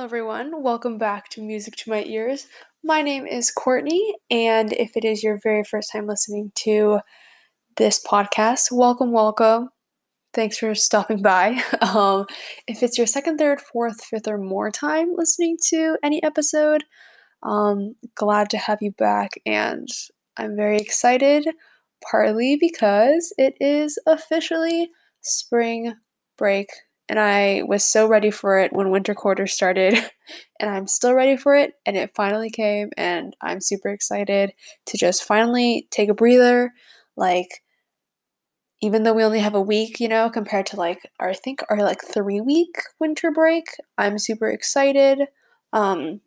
Hello, everyone. Welcome back to Music to My Ears. My name is Courtney, and if it is your very first time listening to this podcast, welcome, welcome. Thanks for stopping by. Um, if it's your second, third, fourth, fifth, or more time listening to any episode, um, glad to have you back, and I'm very excited, partly because it is officially spring break and I was so ready for it when winter quarter started, and I'm still ready for it, and it finally came, and I'm super excited to just finally take a breather. Like, even though we only have a week, you know, compared to like our I think our like three week winter break, I'm super excited. Um,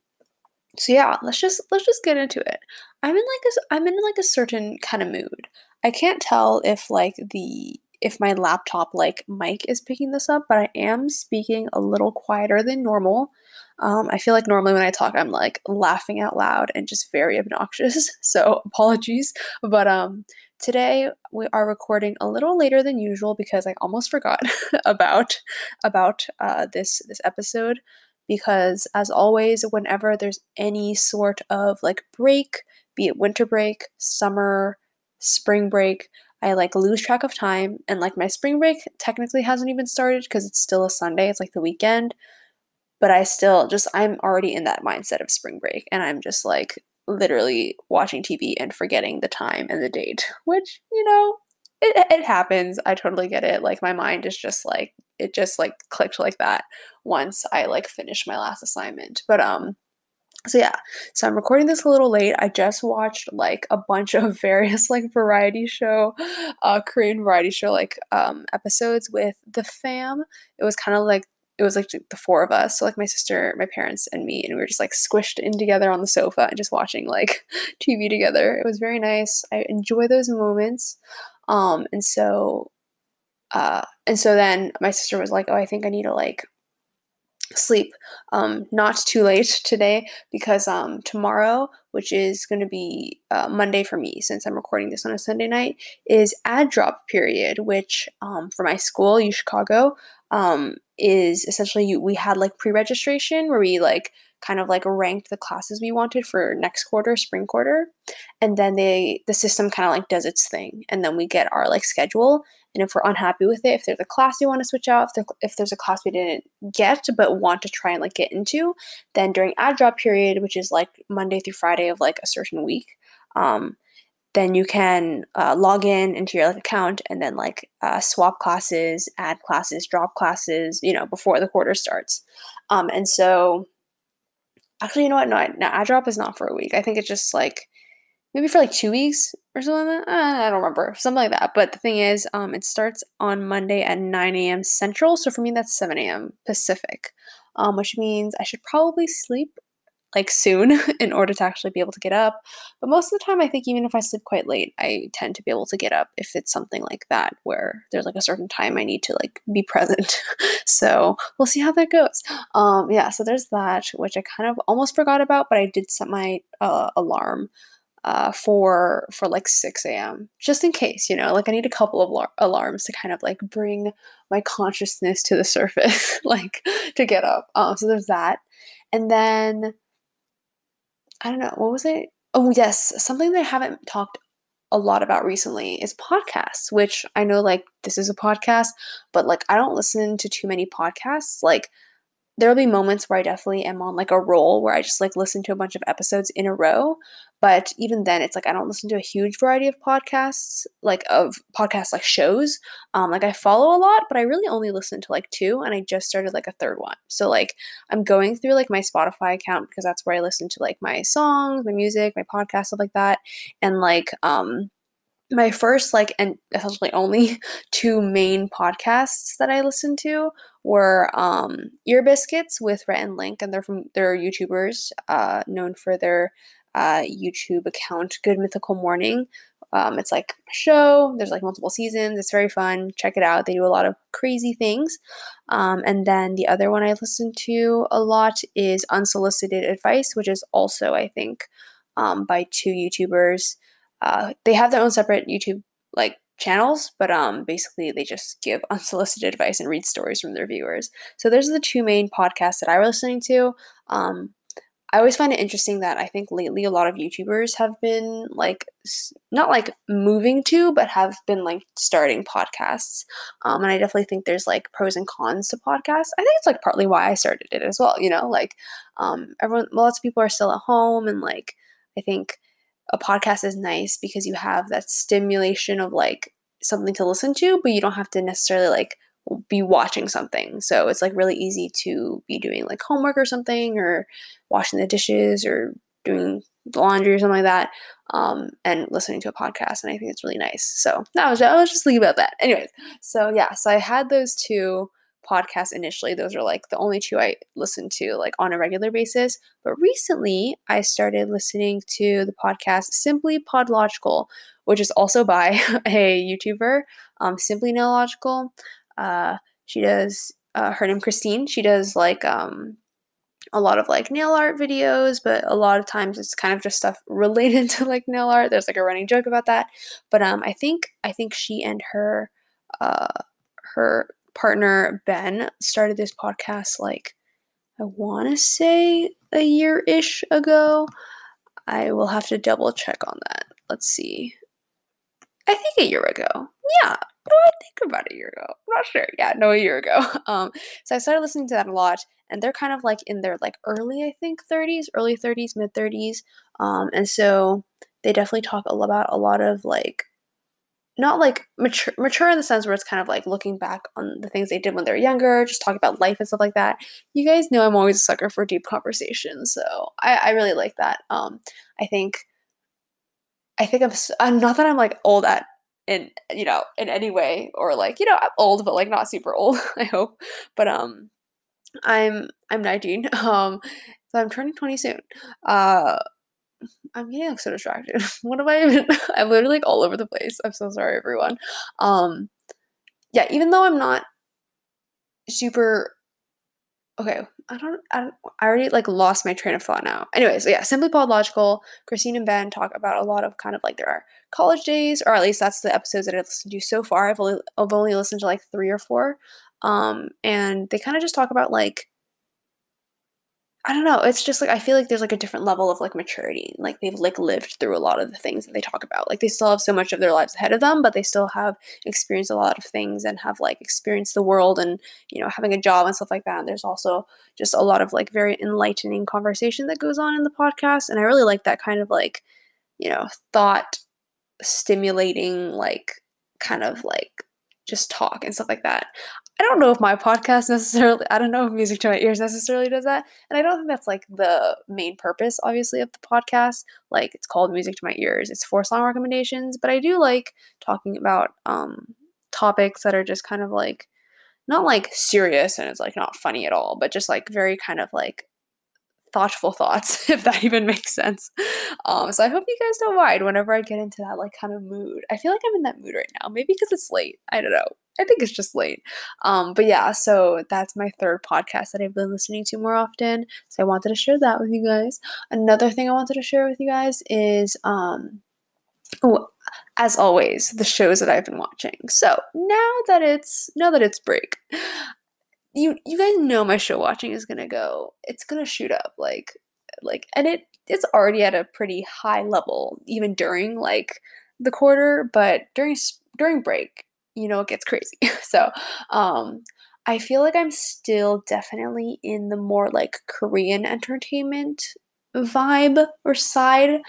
so yeah, let's just let's just get into it. I'm in like a I'm in like a certain kind of mood. I can't tell if like the if my laptop like mic is picking this up, but I am speaking a little quieter than normal. Um, I feel like normally when I talk, I'm like laughing out loud and just very obnoxious. So apologies. But um, today we are recording a little later than usual because I almost forgot about about uh, this this episode. Because as always, whenever there's any sort of like break, be it winter break, summer, spring break, I like lose track of time and like my spring break technically hasn't even started because it's still a Sunday, it's like the weekend. But I still just I'm already in that mindset of spring break and I'm just like literally watching TV and forgetting the time and the date, which, you know, it, it happens. I totally get it. Like my mind is just like it just like clicked like that once I like finished my last assignment. But um so yeah. So i'm recording this a little late. I just watched like a bunch of various like variety show uh korean variety show like um episodes with the fam. It was kind of like it was like the four of us. So like my sister my parents and me and we were just like squished in together on the sofa and just watching like tv together. It was very nice. I enjoy those moments. Um and so uh and so then my sister was like oh i think i need to like sleep um, not too late today because um, tomorrow, which is going to be uh, Monday for me since I'm recording this on a Sunday night, is add drop period, which um, for my school, U Chicago, um, is essentially we had like pre registration where we like kind of like ranked the classes we wanted for next quarter, spring quarter, and then they the system kind of like does its thing, and then we get our like schedule. And if we're unhappy with it, if there's a class you want to switch out, if, there, if there's a class we didn't get but want to try and like get into, then during add drop period, which is like Monday through Friday of like a certain week, um, then you can uh, log in into your like, account and then like uh, swap classes, add classes, drop classes, you know, before the quarter starts. Um, and so Actually, you know what? No, no, add drop is not for a week. I think it's just like maybe for like two weeks or something like that. Uh, I don't remember. Something like that. But the thing is, um, it starts on Monday at 9 a.m. Central. So for me, that's 7 a.m. Pacific, um, which means I should probably sleep like soon in order to actually be able to get up. But most of the time, I think even if I sleep quite late, I tend to be able to get up if it's something like that where there's like a certain time I need to like be present. so we'll see how that goes. Um, yeah, so there's that, which I kind of almost forgot about, but I did set my uh, alarm. Uh, for for like 6 a.m. just in case, you know, like I need a couple of alar- alarms to kind of like bring my consciousness to the surface, like to get up. Um, so there's that, and then I don't know, what was it? Oh, yes, something that I haven't talked a lot about recently is podcasts, which I know like this is a podcast, but like I don't listen to too many podcasts. Like there'll be moments where I definitely am on like a roll where I just like listen to a bunch of episodes in a row. But even then, it's like I don't listen to a huge variety of podcasts, like of podcasts like shows. Um, like I follow a lot, but I really only listen to like two, and I just started like a third one. So like I'm going through like my Spotify account because that's where I listen to like my songs, my music, my podcast, stuff like that, and like um my first like and essentially only two main podcasts that I listened to were um Ear Biscuits with Rhett and Link and they're from they're YouTubers uh known for their uh YouTube account Good Mythical Morning. Um, it's like a show. There's like multiple seasons. It's very fun. Check it out. They do a lot of crazy things. Um, and then the other one I listen to a lot is Unsolicited Advice, which is also I think um, by two YouTubers. Uh, they have their own separate YouTube like channels, but um, basically they just give unsolicited advice and read stories from their viewers. So those are the two main podcasts that I was listening to. Um, I always find it interesting that I think lately a lot of YouTubers have been like not like moving to, but have been like starting podcasts. Um, and I definitely think there's like pros and cons to podcasts. I think it's like partly why I started it as well. You know, like um, everyone, lots of people are still at home, and like I think a podcast is nice because you have that stimulation of like something to listen to, but you don't have to necessarily like be watching something. So it's like really easy to be doing like homework or something or washing the dishes or doing laundry or something like that um, and listening to a podcast. And I think it's really nice. So that was, I was just thinking about that. Anyways, so yeah, so I had those two podcasts initially. Those are like the only two I listened to like on a regular basis. But recently I started listening to the podcast Simply Podlogical, which is also by a YouTuber, um, Simply Nailogical. Uh, she does uh, her name Christine. She does like um, a lot of like nail art videos, but a lot of times it's kind of just stuff related to like nail art. There's like a running joke about that. But um, I think I think she and her uh, her partner Ben started this podcast like I want to say a year ish ago. I will have to double check on that. Let's see. I think a year ago. Yeah, I think about a year ago. I'm not sure. Yeah, no, a year ago. Um, so I started listening to that a lot, and they're kind of like in their like early, I think, 30s, early 30s, mid 30s. Um, and so they definitely talk about a lot of like not like mature mature in the sense where it's kind of like looking back on the things they did when they were younger, just talking about life and stuff like that. You guys know I'm always a sucker for deep conversations, so I, I really like that. Um, I think I think I'm, I'm not that I'm like old at in you know in any way or like you know I'm old but like not super old I hope but um I'm I'm 19 um so I'm turning 20 soon uh I'm getting like so distracted what am I even I'm literally like all over the place I'm so sorry everyone um yeah even though I'm not super okay I don't, I don't I already like lost my train of thought now. Anyways, yeah, Simply Pod Logical, Christine and Ben talk about a lot of kind of like their college days, or at least that's the episodes that I've listened to so far. I've only I've only listened to like three or four. Um, and they kind of just talk about like I don't know. It's just like I feel like there's like a different level of like maturity. Like they've like lived through a lot of the things that they talk about. Like they still have so much of their lives ahead of them, but they still have experienced a lot of things and have like experienced the world and you know having a job and stuff like that. And there's also just a lot of like very enlightening conversation that goes on in the podcast, and I really like that kind of like you know thought stimulating like kind of like just talk and stuff like that. I don't know if my podcast necessarily, I don't know if Music to My Ears necessarily does that. And I don't think that's like the main purpose, obviously, of the podcast. Like it's called Music to My Ears, it's for song recommendations. But I do like talking about um, topics that are just kind of like, not like serious and it's like not funny at all, but just like very kind of like thoughtful thoughts, if that even makes sense. Um, so I hope you guys don't mind whenever I get into that like kind of mood. I feel like I'm in that mood right now. Maybe because it's late. I don't know. I think it's just late. Um, but yeah, so that's my third podcast that I've been listening to more often. So I wanted to share that with you guys. Another thing I wanted to share with you guys is um as always, the shows that I've been watching. So now that it's now that it's break, you you guys know my show watching is gonna go it's gonna shoot up like like and it it's already at a pretty high level even during like the quarter but during during break you know it gets crazy. So um i feel like i'm still definitely in the more like korean entertainment vibe or side.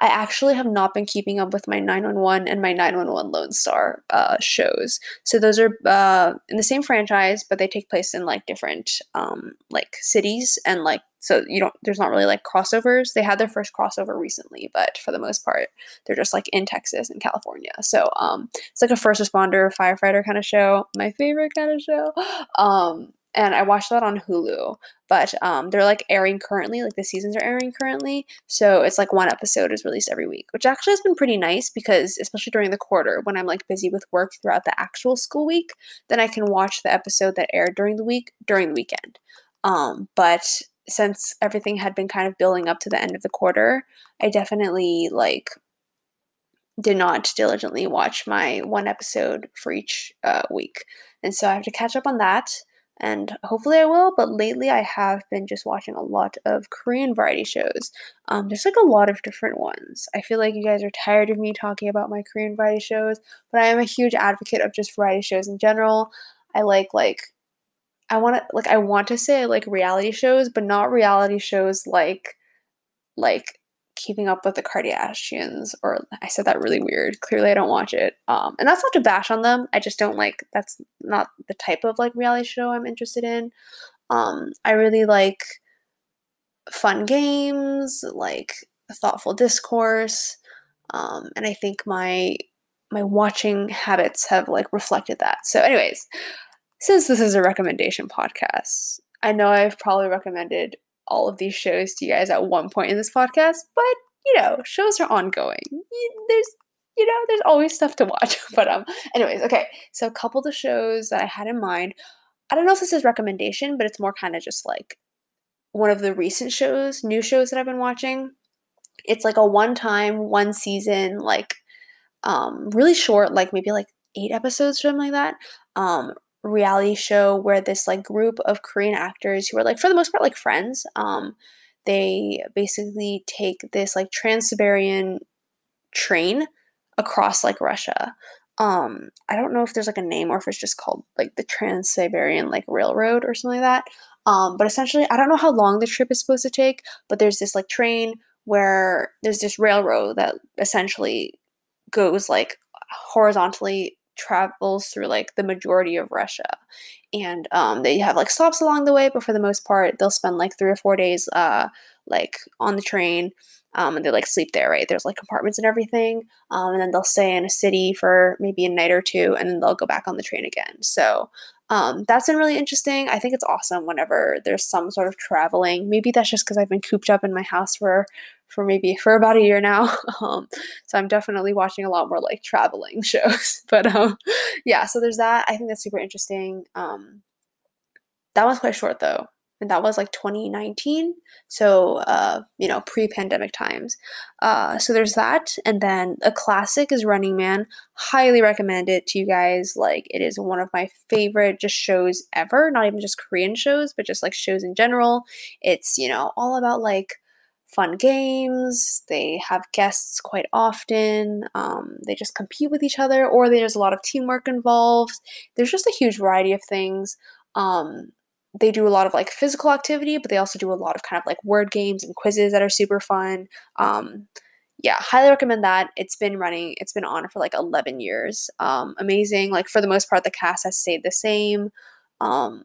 I actually have not been keeping up with my 911 and my 911 Lone Star uh, shows. So those are uh, in the same franchise, but they take place in like different um, like cities and like so you don't there's not really like crossovers. They had their first crossover recently, but for the most part, they're just like in Texas and California. So um, it's like a first responder firefighter kind of show. My favorite kind of show. Um, and I watched that on Hulu. But um, they're like airing currently, like the seasons are airing currently. So it's like one episode is released every week, which actually has been pretty nice because, especially during the quarter, when I'm like busy with work throughout the actual school week, then I can watch the episode that aired during the week during the weekend. Um, but since everything had been kind of building up to the end of the quarter, I definitely like did not diligently watch my one episode for each uh, week. And so I have to catch up on that and hopefully I will. But lately, I have been just watching a lot of Korean variety shows. Um, there's like a lot of different ones. I feel like you guys are tired of me talking about my Korean variety shows, but I am a huge advocate of just variety shows in general. I like like I want to like I want to say like reality shows, but not reality shows like like keeping up with the Kardashians or I said that really weird. Clearly I don't watch it. Um and that's not to bash on them. I just don't like that's not the type of like reality show I'm interested in. Um I really like fun games, like thoughtful discourse. Um and I think my my watching habits have like reflected that. So anyways, since this is a recommendation podcast, I know I've probably recommended all of these shows to you guys at one point in this podcast, but you know, shows are ongoing. There's you know, there's always stuff to watch. But um anyways, okay. So a couple of the shows that I had in mind. I don't know if this is recommendation, but it's more kind of just like one of the recent shows, new shows that I've been watching. It's like a one time, one season, like um really short, like maybe like eight episodes, or something like that. Um reality show where this like group of Korean actors who are like for the most part like friends, um, they basically take this like Trans-Siberian train across like Russia. Um, I don't know if there's like a name or if it's just called like the Trans-Siberian like Railroad or something like that. Um, but essentially, I don't know how long the trip is supposed to take, but there's this like train where there's this railroad that essentially goes like horizontally travels through like the majority of Russia. And um, they have like stops along the way, but for the most part, they'll spend like three or four days uh, like on the train. Um, and they like sleep there, right? There's like compartments and everything. Um, and then they'll stay in a city for maybe a night or two, and then they'll go back on the train again. So um, that's been really interesting. I think it's awesome whenever there's some sort of traveling. Maybe that's just because I've been cooped up in my house for for maybe for about a year now. Um, so I'm definitely watching a lot more like traveling shows. but um, yeah, so there's that. I think that's super interesting. Um, that was quite short though and that was like 2019 so uh, you know pre-pandemic times. Uh, so there's that. And then a classic is running man. Highly recommend it to you guys. Like it is one of my favorite just shows ever. Not even just korean shows but just like shows in general. It's you know all about like fun games. They have guests quite often. Um, they just compete with each other or there's a lot of teamwork involved. There's just a huge variety of things. Um, they do a lot of like physical activity, but they also do a lot of kind of like word games and quizzes that are super fun. Um, yeah, highly recommend that. It's been running, it's been on for like 11 years. Um, amazing. Like for the most part, the cast has stayed the same. Um,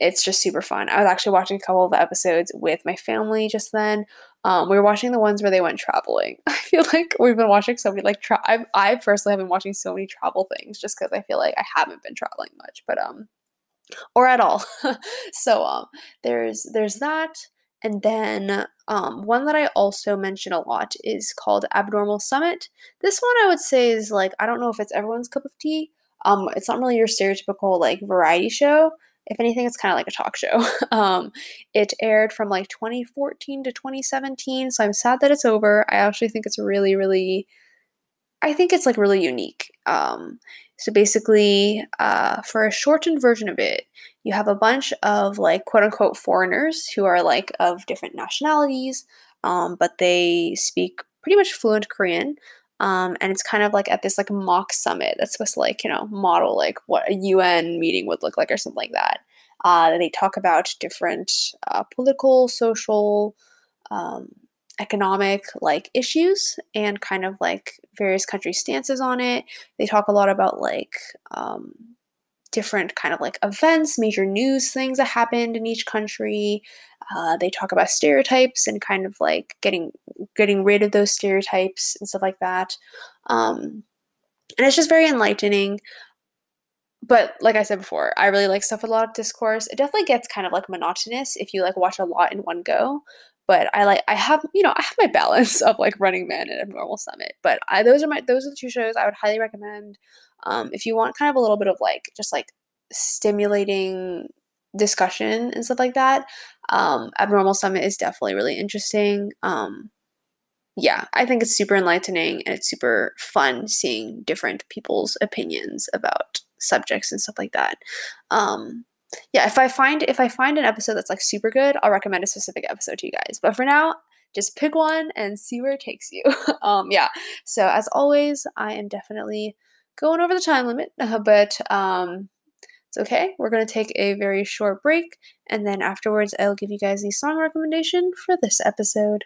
it's just super fun. I was actually watching a couple of episodes with my family just then. Um, we were watching the ones where they went traveling. I feel like we've been watching so many like tra- I, I personally have been watching so many travel things just because I feel like I haven't been traveling much. But um, or at all. so um, there's there's that, and then um, one that I also mention a lot is called Abnormal Summit. This one I would say is like I don't know if it's everyone's cup of tea. Um, it's not really your stereotypical like variety show. If anything, it's kind of like a talk show. um, it aired from like 2014 to 2017, so I'm sad that it's over. I actually think it's really, really, I think it's like really unique. Um, so basically, uh, for a shortened version of it, you have a bunch of like quote unquote foreigners who are like of different nationalities, um, but they speak pretty much fluent Korean. Um, and it's kind of like at this like mock summit that's supposed to like you know model like what a UN meeting would look like or something like that. Uh, they talk about different uh, political, social, um, economic like issues and kind of like various country stances on it. They talk a lot about like um, different kind of like events, major news things that happened in each country. Uh, they talk about stereotypes and kind of like getting getting rid of those stereotypes and stuff like that. Um, and it's just very enlightening. But like I said before, I really like stuff with a lot of discourse. It definitely gets kind of like monotonous if you like watch a lot in one go but I like I have you know I have my balance of like Running Man and Abnormal Summit. But I those are my those are the two shows I would highly recommend. Um, if you want kind of a little bit of like just like stimulating discussion and stuff like that, um, Abnormal Summit is definitely really interesting. Um, yeah, I think it's super enlightening and it's super fun seeing different people's opinions about subjects and stuff like that. Um, yeah, if I find if I find an episode that's like super good, I'll recommend a specific episode to you guys. But for now, just pick one and see where it takes you. um, yeah. So as always, I am definitely going over the time limit, but um, it's okay. We're gonna take a very short break, and then afterwards, I'll give you guys the song recommendation for this episode.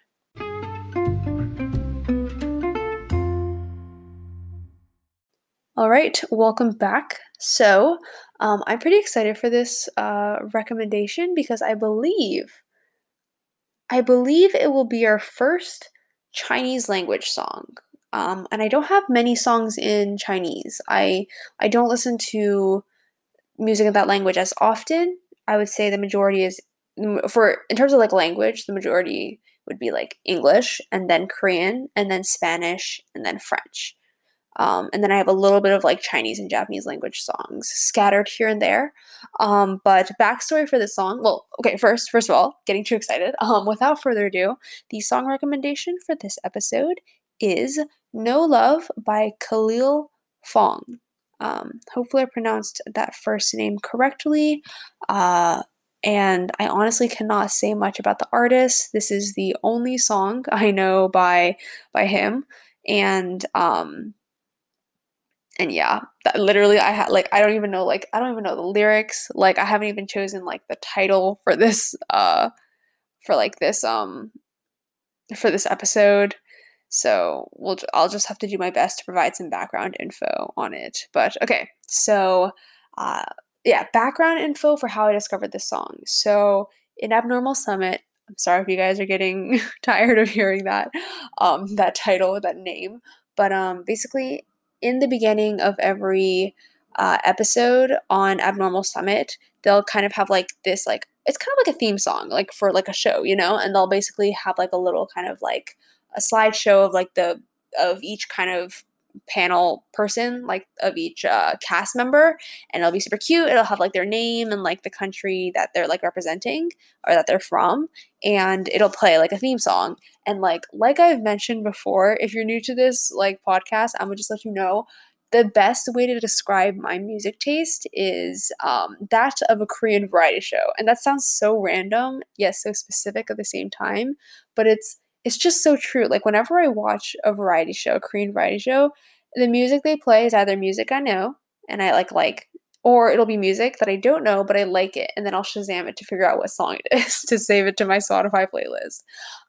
All right, welcome back. So, um, I'm pretty excited for this uh, recommendation because I believe, I believe it will be our first Chinese language song. Um, and I don't have many songs in Chinese. I I don't listen to music in that language as often. I would say the majority is for in terms of like language, the majority would be like English and then Korean and then Spanish and then French. Um, and then I have a little bit of like Chinese and Japanese language songs scattered here and there. Um, but backstory for this song, well, okay, first, first of all, getting too excited. Um, without further ado, the song recommendation for this episode is "No Love" by Khalil Fong. Um, hopefully, I pronounced that first name correctly. Uh, and I honestly cannot say much about the artist. This is the only song I know by by him, and um, and yeah that literally i had like i don't even know like i don't even know the lyrics like i haven't even chosen like the title for this uh for like this um for this episode. So we'll i'll just have to do my best to provide some background info on it. But okay so uh yeah background info for how i discovered this song. So in abnormal summit i'm sorry if you guys are getting tired of hearing that um that title that name but um basically in the beginning of every uh, episode on Abnormal Summit, they'll kind of have like this like it's kind of like a theme song like for like a show, you know, and they'll basically have like a little kind of like a slideshow of like the of each kind of panel person like of each uh, cast member and it'll be super cute it'll have like their name and like the country that they're like representing or that they're from and it'll play like a theme song and like like i've mentioned before if you're new to this like podcast i'm gonna just let you know the best way to describe my music taste is um, that of a Korean variety show. And that sounds so random, yet so specific at the same time. But it's it's just so true. Like whenever I watch a variety show, a Korean variety show, the music they play is either music I know and I like like or it'll be music that I don't know but I like it and then I'll Shazam it to figure out what song it is to save it to my Spotify playlist.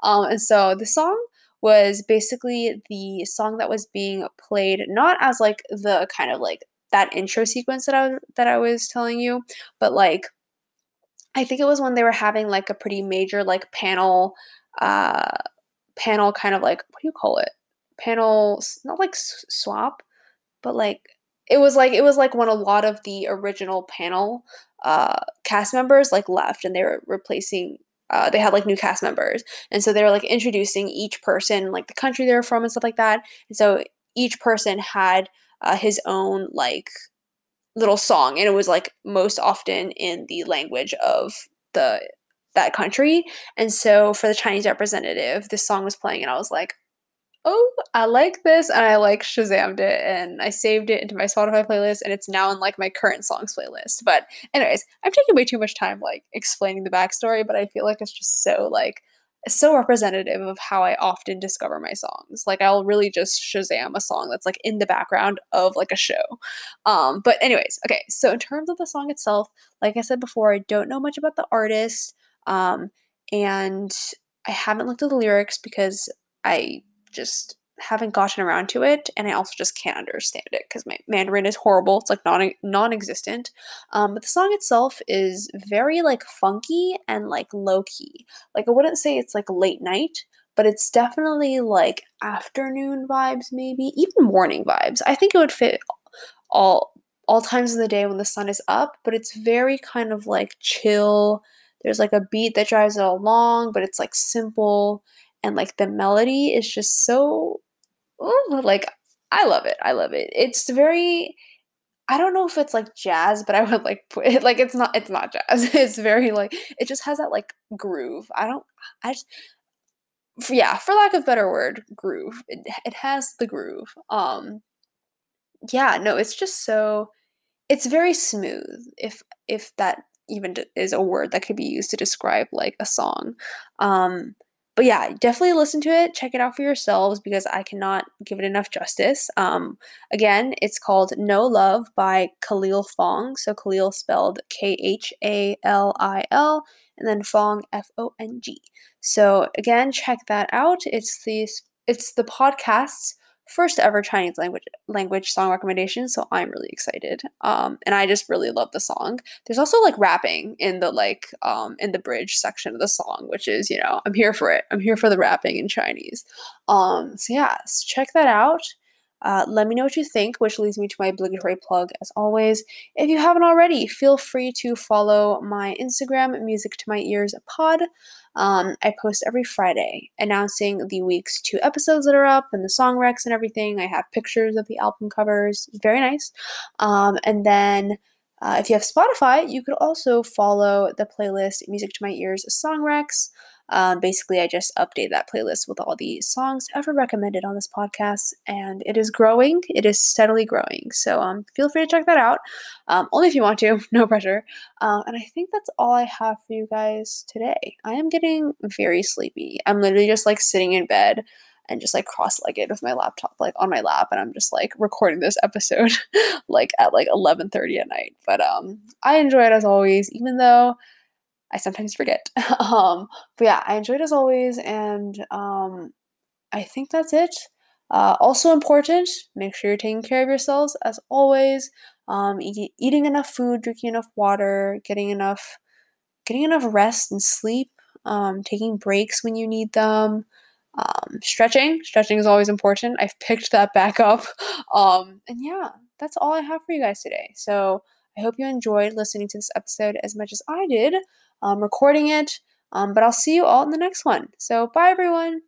Um, and so the song was basically the song that was being played not as like the kind of like that intro sequence that I that I was telling you, but like I think it was when they were having like a pretty major like panel uh panel kind of like what do you call it? Panel not like swap but like it was like it was like when a lot of the original panel uh cast members like left and they were replacing uh, they had like new cast members. And so they were like introducing each person like the country they're from and stuff like that. And so each person had uh, his own like little song and it was like most often in the language of the that country. And so for the Chinese representative, this song was playing, and I was like, oh, I like this. And I like Shazammed it and I saved it into my Spotify playlist and it's now in like my current songs playlist. But, anyways, I'm taking way too much time like explaining the backstory, but I feel like it's just so like, so representative of how I often discover my songs. Like I'll really just Shazam a song that's like in the background of like a show. Um, but anyways, okay. So in terms of the song itself, like I said before, I don't know much about the artist. Um, and I haven't looked at the lyrics because I just haven't gotten around to it and i also just can't understand it because my mandarin is horrible. It's like non non-existent. Um, but the song itself is very like funky and like low-key. Like i wouldn't say it's like late night but it's definitely like afternoon vibes maybe even morning vibes. I think it would fit all all times of the day when the sun is up but it's very kind of like chill there's like a beat that drives it along, but it's like simple and like the melody is just so ooh, like I love it. I love it. It's very I don't know if it's like jazz, but I would like put it like it's not it's not jazz. It's very like it just has that like groove. I don't I just yeah, for lack of better word, groove. It, it has the groove. Um, yeah, no, it's just so it's very smooth if if that even is a word that could be used to describe like a song. Um, but yeah, definitely listen to it. Check it out for yourselves because I cannot give it enough justice. Um, again, it's called No Love by Khalil Fong. So Khalil spelled K H A L I L and then Fong F O N G. So again, check that out. It's the it's the podcast's first ever Chinese language language song recommendation, so I'm really excited. Um, and I just really love the song. There's also like rapping in the like um in the bridge section of the song, which is you know I'm here for it. I'm here for the rapping in Chinese. Um, so yeah, so check that out. Uh, let me know what you think, which leads me to my obligatory plug as always. If you haven't already, feel free to follow my Instagram, Music to My Ears Pod. Um, I post every Friday announcing the week's two episodes that are up and the song recs and everything. I have pictures of the album covers, very nice. Um, and then uh, if you have Spotify, you could also follow the playlist Music to My Ears Song Recs. Um, basically, I just update that playlist with all the songs ever recommended on this podcast, and it is growing. It is steadily growing. So um, feel free to check that out. Um, only if you want to, no pressure. Uh, and I think that's all I have for you guys today. I am getting very sleepy. I'm literally just like sitting in bed and just like cross-legged with my laptop like on my lap and i'm just like recording this episode like at like 11.30 at night but um i enjoy it as always even though I sometimes forget. um, but yeah, I enjoyed as always, and um, I think that's it. Uh, also important, make sure you're taking care of yourselves as always. Um, e- eating enough food, drinking enough water, getting enough, getting enough rest and sleep. Um, taking breaks when you need them. Um, stretching, stretching is always important. I've picked that back up. Um, and yeah, that's all I have for you guys today. So I hope you enjoyed listening to this episode as much as I did um, recording it. Um, but I'll see you all in the next one. So, bye everyone.